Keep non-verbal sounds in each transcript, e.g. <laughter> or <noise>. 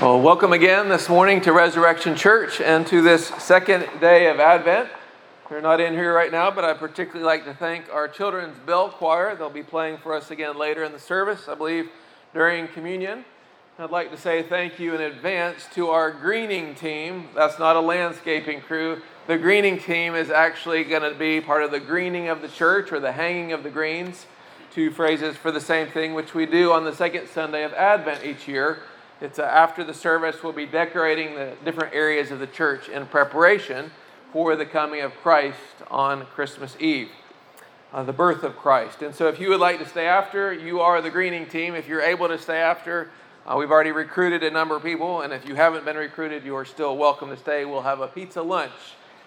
Well, welcome again this morning to Resurrection Church and to this second day of Advent. They're not in here right now, but I'd particularly like to thank our children's bell choir. They'll be playing for us again later in the service, I believe, during communion. I'd like to say thank you in advance to our greening team. That's not a landscaping crew. The greening team is actually going to be part of the greening of the church or the hanging of the greens. Two phrases for the same thing, which we do on the second Sunday of Advent each year. It's uh, after the service, we'll be decorating the different areas of the church in preparation for the coming of Christ on Christmas Eve, uh, the birth of Christ. And so, if you would like to stay after, you are the greening team. If you're able to stay after, uh, we've already recruited a number of people, and if you haven't been recruited, you are still welcome to stay. We'll have a pizza lunch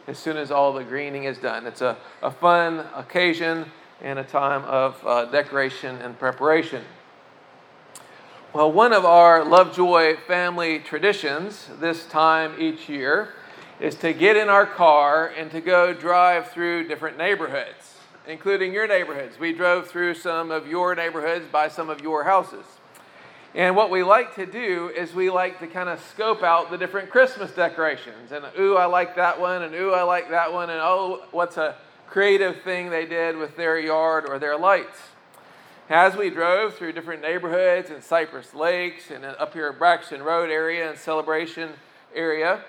as soon as all the greening is done. It's a, a fun occasion and a time of uh, decoration and preparation. Well, one of our Lovejoy family traditions this time each year is to get in our car and to go drive through different neighborhoods, including your neighborhoods. We drove through some of your neighborhoods by some of your houses. And what we like to do is we like to kind of scope out the different Christmas decorations. And ooh, I like that one, and ooh, I like that one, and oh, what's a creative thing they did with their yard or their lights. As we drove through different neighborhoods in Cypress Lakes and up here at Braxton Road area and Celebration area,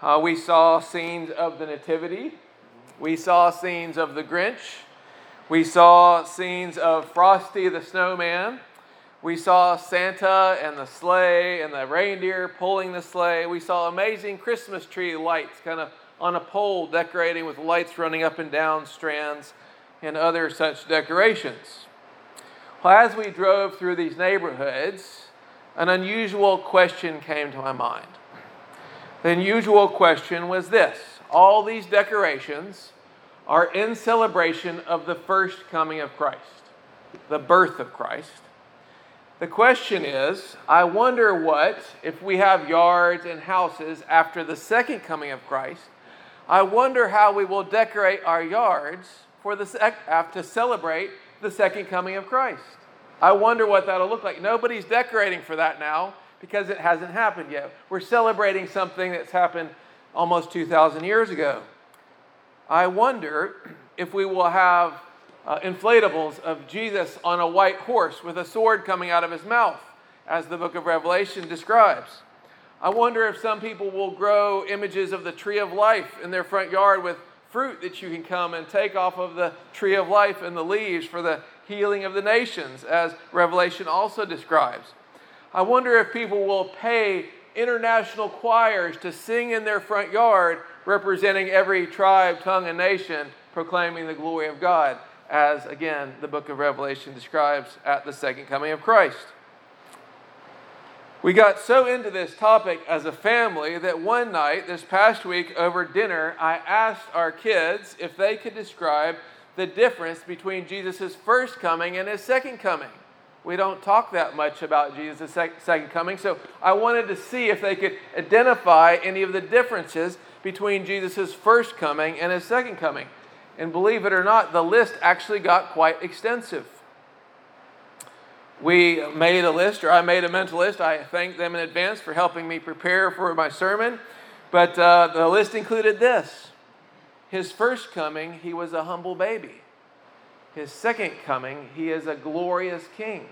uh, we saw scenes of the Nativity. We saw scenes of the Grinch. We saw scenes of Frosty the Snowman. We saw Santa and the sleigh and the reindeer pulling the sleigh. We saw amazing Christmas tree lights kind of on a pole decorating with lights running up and down strands and other such decorations. Well, as we drove through these neighborhoods, an unusual question came to my mind. The unusual question was this all these decorations are in celebration of the first coming of Christ, the birth of Christ. The question is I wonder what, if we have yards and houses after the second coming of Christ, I wonder how we will decorate our yards for the sec- uh, to celebrate the second coming of Christ. I wonder what that'll look like. Nobody's decorating for that now because it hasn't happened yet. We're celebrating something that's happened almost 2,000 years ago. I wonder if we will have uh, inflatables of Jesus on a white horse with a sword coming out of his mouth, as the book of Revelation describes. I wonder if some people will grow images of the tree of life in their front yard with fruit that you can come and take off of the tree of life and the leaves for the healing of the nations, as Revelation also describes. I wonder if people will pay international choirs to sing in their front yard, representing every tribe, tongue, and nation, proclaiming the glory of God, as again the book of Revelation describes at the second coming of Christ. We got so into this topic as a family that one night, this past week, over dinner, I asked our kids if they could describe the difference between Jesus' first coming and his second coming. We don't talk that much about Jesus' second coming, so I wanted to see if they could identify any of the differences between Jesus' first coming and his second coming. And believe it or not, the list actually got quite extensive. We made a list, or I made a mental list. I thanked them in advance for helping me prepare for my sermon. But uh, the list included this His first coming, he was a humble baby. His second coming, he is a glorious king.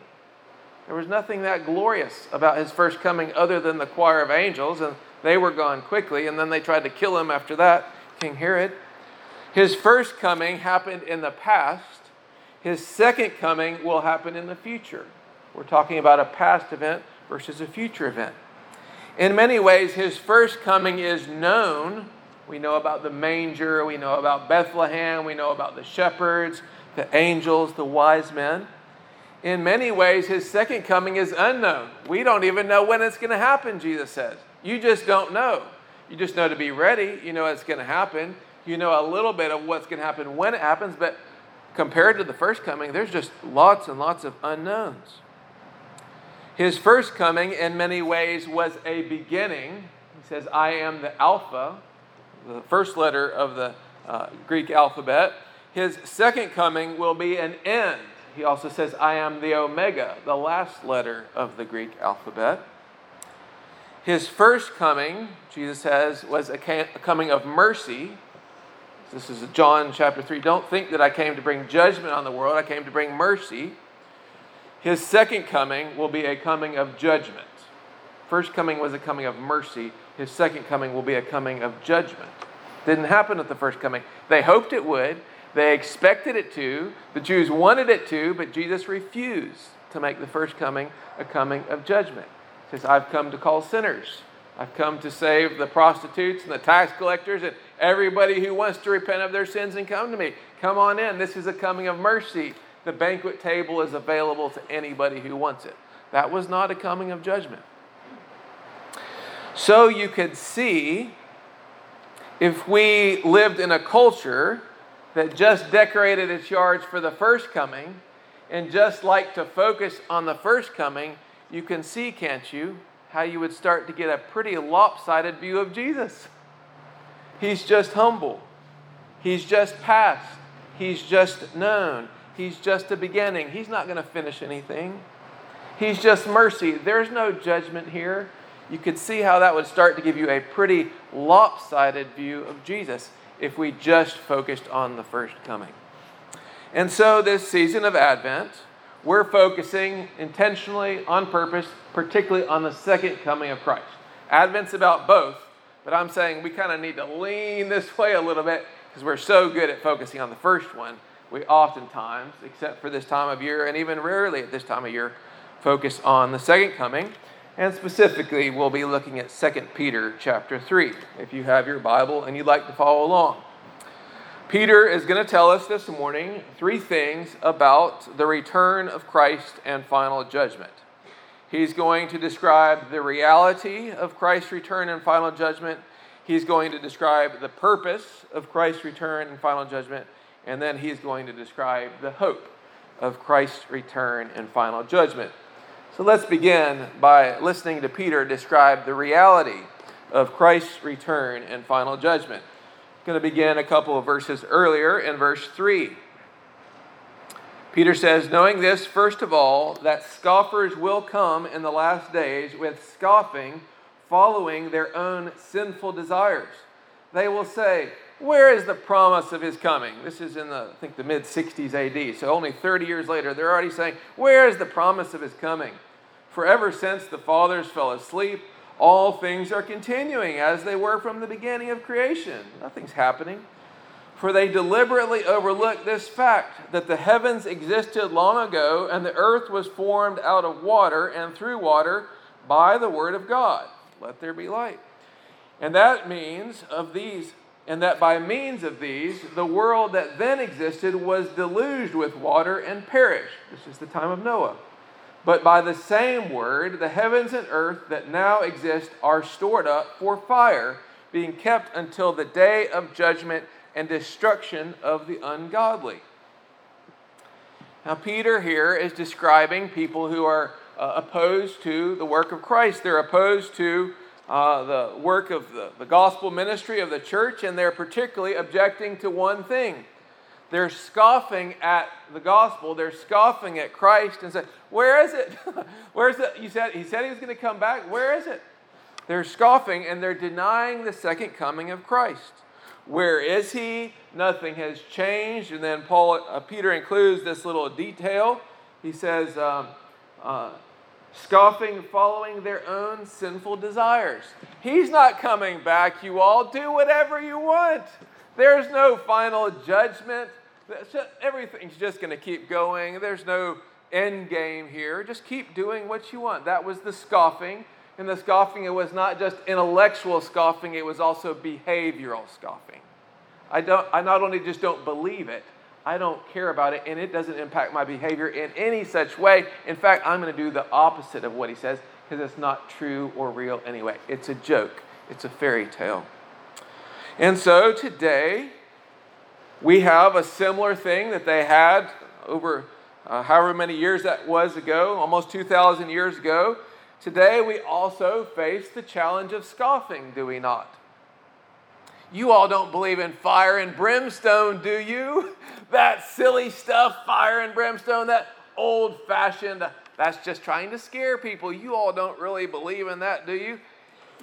There was nothing that glorious about his first coming other than the choir of angels, and they were gone quickly, and then they tried to kill him after that, King Herod. His first coming happened in the past, his second coming will happen in the future. We're talking about a past event versus a future event. In many ways, his first coming is known. We know about the manger, we know about Bethlehem, we know about the shepherds, the angels, the wise men. In many ways, his second coming is unknown. We don't even know when it's going to happen, Jesus says. You just don't know. You just know to be ready. You know it's going to happen. You know a little bit of what's going to happen when it happens, but compared to the first coming, there's just lots and lots of unknowns. His first coming, in many ways, was a beginning. He says, I am the Alpha, the first letter of the uh, Greek alphabet. His second coming will be an end. He also says, I am the Omega, the last letter of the Greek alphabet. His first coming, Jesus says, was a coming of mercy. This is John chapter 3. Don't think that I came to bring judgment on the world, I came to bring mercy. His second coming will be a coming of judgment. First coming was a coming of mercy. His second coming will be a coming of judgment. Didn't happen at the first coming. They hoped it would. They expected it to. The Jews wanted it to, but Jesus refused to make the first coming a coming of judgment. He says, I've come to call sinners. I've come to save the prostitutes and the tax collectors and everybody who wants to repent of their sins and come to me. Come on in. This is a coming of mercy. The banquet table is available to anybody who wants it. That was not a coming of judgment. So you could see if we lived in a culture that just decorated its yards for the first coming and just like to focus on the first coming, you can see, can't you, how you would start to get a pretty lopsided view of Jesus. He's just humble. He's just past. He's just known. He's just a beginning. He's not going to finish anything. He's just mercy. There's no judgment here. You could see how that would start to give you a pretty lopsided view of Jesus if we just focused on the first coming. And so, this season of Advent, we're focusing intentionally, on purpose, particularly on the second coming of Christ. Advent's about both, but I'm saying we kind of need to lean this way a little bit because we're so good at focusing on the first one. We oftentimes, except for this time of year, and even rarely at this time of year, focus on the second coming. And specifically, we'll be looking at 2 Peter chapter 3, if you have your Bible and you'd like to follow along. Peter is going to tell us this morning three things about the return of Christ and final judgment. He's going to describe the reality of Christ's return and final judgment. He's going to describe the purpose of Christ's return and final judgment. And then he's going to describe the hope of Christ's return and final judgment. So let's begin by listening to Peter describe the reality of Christ's return and final judgment I'm going to begin a couple of verses earlier in verse 3. Peter says, Knowing this, first of all, that scoffers will come in the last days with scoffing, following their own sinful desires. They will say, Where is the promise of his coming? This is in the, I think, the mid 60s AD. So only 30 years later, they're already saying, Where is the promise of his coming? For ever since the fathers fell asleep, all things are continuing as they were from the beginning of creation. Nothing's happening. For they deliberately overlook this fact that the heavens existed long ago and the earth was formed out of water and through water by the word of God. Let there be light. And that means of these, and that by means of these, the world that then existed was deluged with water and perished. This is the time of Noah. But by the same word, the heavens and earth that now exist are stored up for fire, being kept until the day of judgment and destruction of the ungodly. Now, Peter here is describing people who are uh, opposed to the work of Christ. They're opposed to uh, the work of the, the gospel ministry of the church, and they're particularly objecting to one thing they're scoffing at the gospel. They're scoffing at Christ and say, Where is it? <laughs> Where is it? You said he said he was going to come back. Where is it? They're scoffing and they're denying the second coming of Christ. Where is he? Nothing has changed. And then Paul, uh, Peter includes this little detail. He says, um, uh, scoffing, following their own sinful desires. He's not coming back, you all. Do whatever you want. There's no final judgment. Everything's just going to keep going. There's no end game here. Just keep doing what you want. That was the scoffing. And the scoffing, it was not just intellectual scoffing, it was also behavioral scoffing. I, don't, I not only just don't believe it, I don't care about it, and it doesn't impact my behavior in any such way. In fact, I'm going to do the opposite of what he says because it's not true or real anyway. It's a joke, it's a fairy tale. And so today, we have a similar thing that they had over uh, however many years that was ago, almost 2,000 years ago. Today, we also face the challenge of scoffing, do we not? You all don't believe in fire and brimstone, do you? <laughs> That silly stuff, fire and brimstone, that old fashioned, that's just trying to scare people. You all don't really believe in that, do you?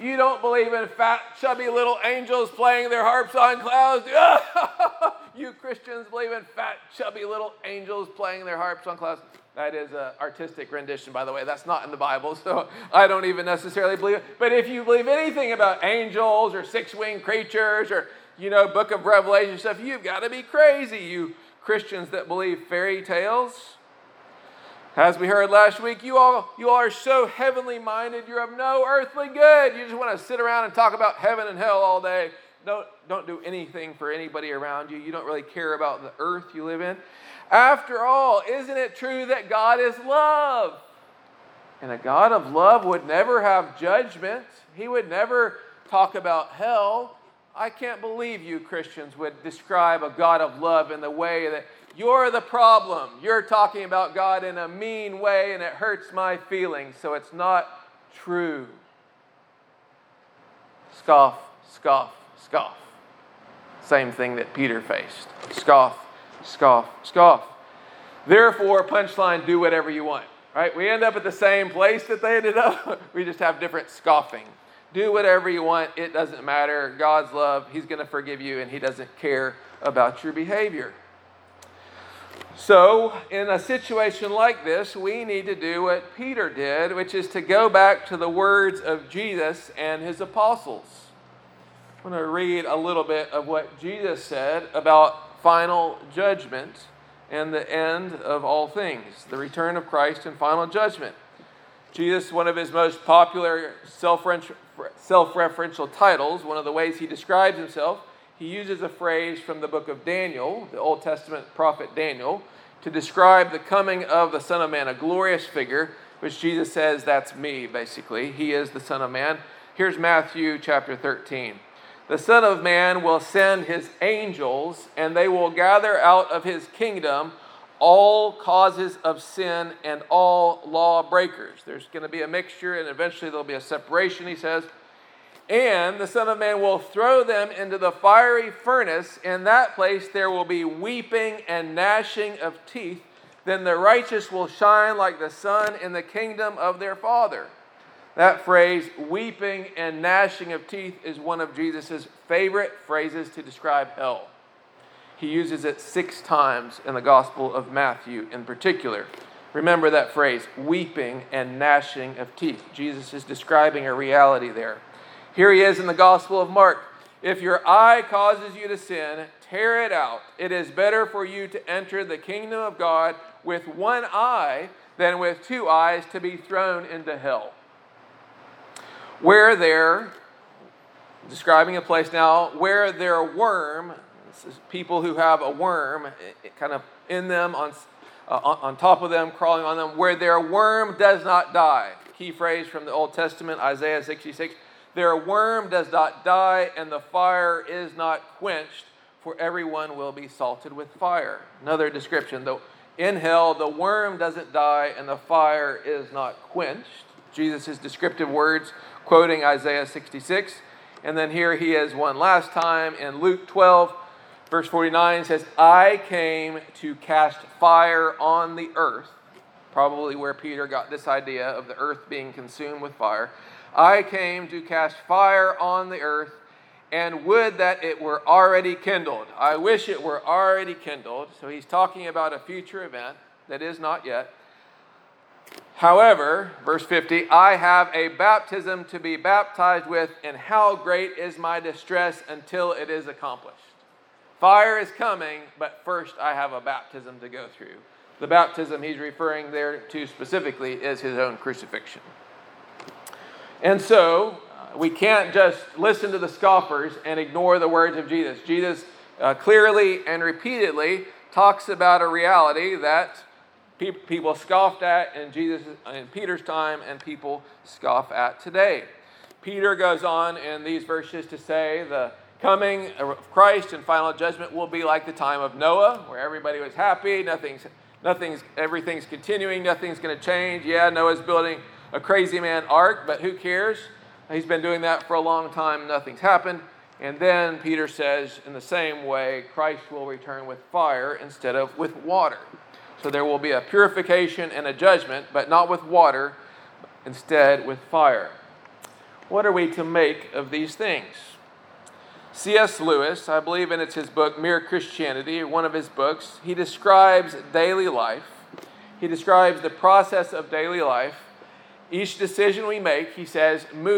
You don't believe in fat, chubby little angels playing their harps on clouds. <laughs> you Christians believe in fat, chubby little angels playing their harps on clouds. That is an artistic rendition, by the way. That's not in the Bible, so I don't even necessarily believe it. But if you believe anything about angels or six winged creatures or, you know, book of Revelation stuff, you've got to be crazy, you Christians that believe fairy tales. As we heard last week, you all, you all are so heavenly minded, you're of no earthly good. You just want to sit around and talk about heaven and hell all day. Don't, don't do anything for anybody around you. You don't really care about the earth you live in. After all, isn't it true that God is love? And a God of love would never have judgment, He would never talk about hell. I can't believe you Christians would describe a God of love in the way that you're the problem. You're talking about God in a mean way and it hurts my feelings, so it's not true. Scoff, scoff, scoff. Same thing that Peter faced. Scoff, scoff, scoff. Therefore, punchline, do whatever you want. Right? We end up at the same place that they ended up. <laughs> we just have different scoffing. Do whatever you want. It doesn't matter. God's love, He's going to forgive you, and He doesn't care about your behavior. So, in a situation like this, we need to do what Peter did, which is to go back to the words of Jesus and his apostles. I'm going to read a little bit of what Jesus said about final judgment and the end of all things, the return of Christ and final judgment. Jesus, one of his most popular self referential titles, one of the ways he describes himself, he uses a phrase from the book of Daniel, the Old Testament prophet Daniel, to describe the coming of the Son of Man, a glorious figure, which Jesus says, That's me, basically. He is the Son of Man. Here's Matthew chapter 13. The Son of Man will send his angels, and they will gather out of his kingdom all causes of sin and all lawbreakers. There's going to be a mixture, and eventually there'll be a separation, he says. And the Son of Man will throw them into the fiery furnace. In that place there will be weeping and gnashing of teeth. Then the righteous will shine like the sun in the kingdom of their Father. That phrase, weeping and gnashing of teeth, is one of Jesus' favorite phrases to describe hell. He uses it six times in the Gospel of Matthew in particular. Remember that phrase, weeping and gnashing of teeth. Jesus is describing a reality there. Here he is in the Gospel of Mark. If your eye causes you to sin, tear it out. It is better for you to enter the kingdom of God with one eye than with two eyes to be thrown into hell. Where there, describing a place now, where their worm, people who have a worm kind of in them, on, uh, on top of them, crawling on them, where their worm does not die. Key phrase from the Old Testament, Isaiah 66 their worm does not die, and the fire is not quenched, for everyone will be salted with fire. Another description, though in hell, the worm doesn't die, and the fire is not quenched. Jesus' descriptive words, quoting Isaiah 66. And then here he is one last time in Luke 12, verse 49 says, I came to cast fire on the earth. Probably where Peter got this idea of the earth being consumed with fire. I came to cast fire on the earth, and would that it were already kindled. I wish it were already kindled. So he's talking about a future event that is not yet. However, verse 50, I have a baptism to be baptized with, and how great is my distress until it is accomplished. Fire is coming, but first I have a baptism to go through. The baptism he's referring there to specifically is his own crucifixion. And so uh, we can't just listen to the scoffers and ignore the words of Jesus. Jesus uh, clearly and repeatedly talks about a reality that people scoffed at in Jesus in Peter's time and people scoff at today. Peter goes on in these verses to say the coming of Christ and final judgment will be like the time of Noah, where everybody was happy, nothing's nothing's everything's continuing, nothing's going to change. Yeah, Noah's building a crazy man ark, but who cares? He's been doing that for a long time, nothing's happened. And then Peter says, in the same way, Christ will return with fire instead of with water. So there will be a purification and a judgment, but not with water, instead with fire. What are we to make of these things? C.S. Lewis, I believe, and it's his book, Mere Christianity, one of his books, he describes daily life. He describes the process of daily life. Each decision we make, he says, moves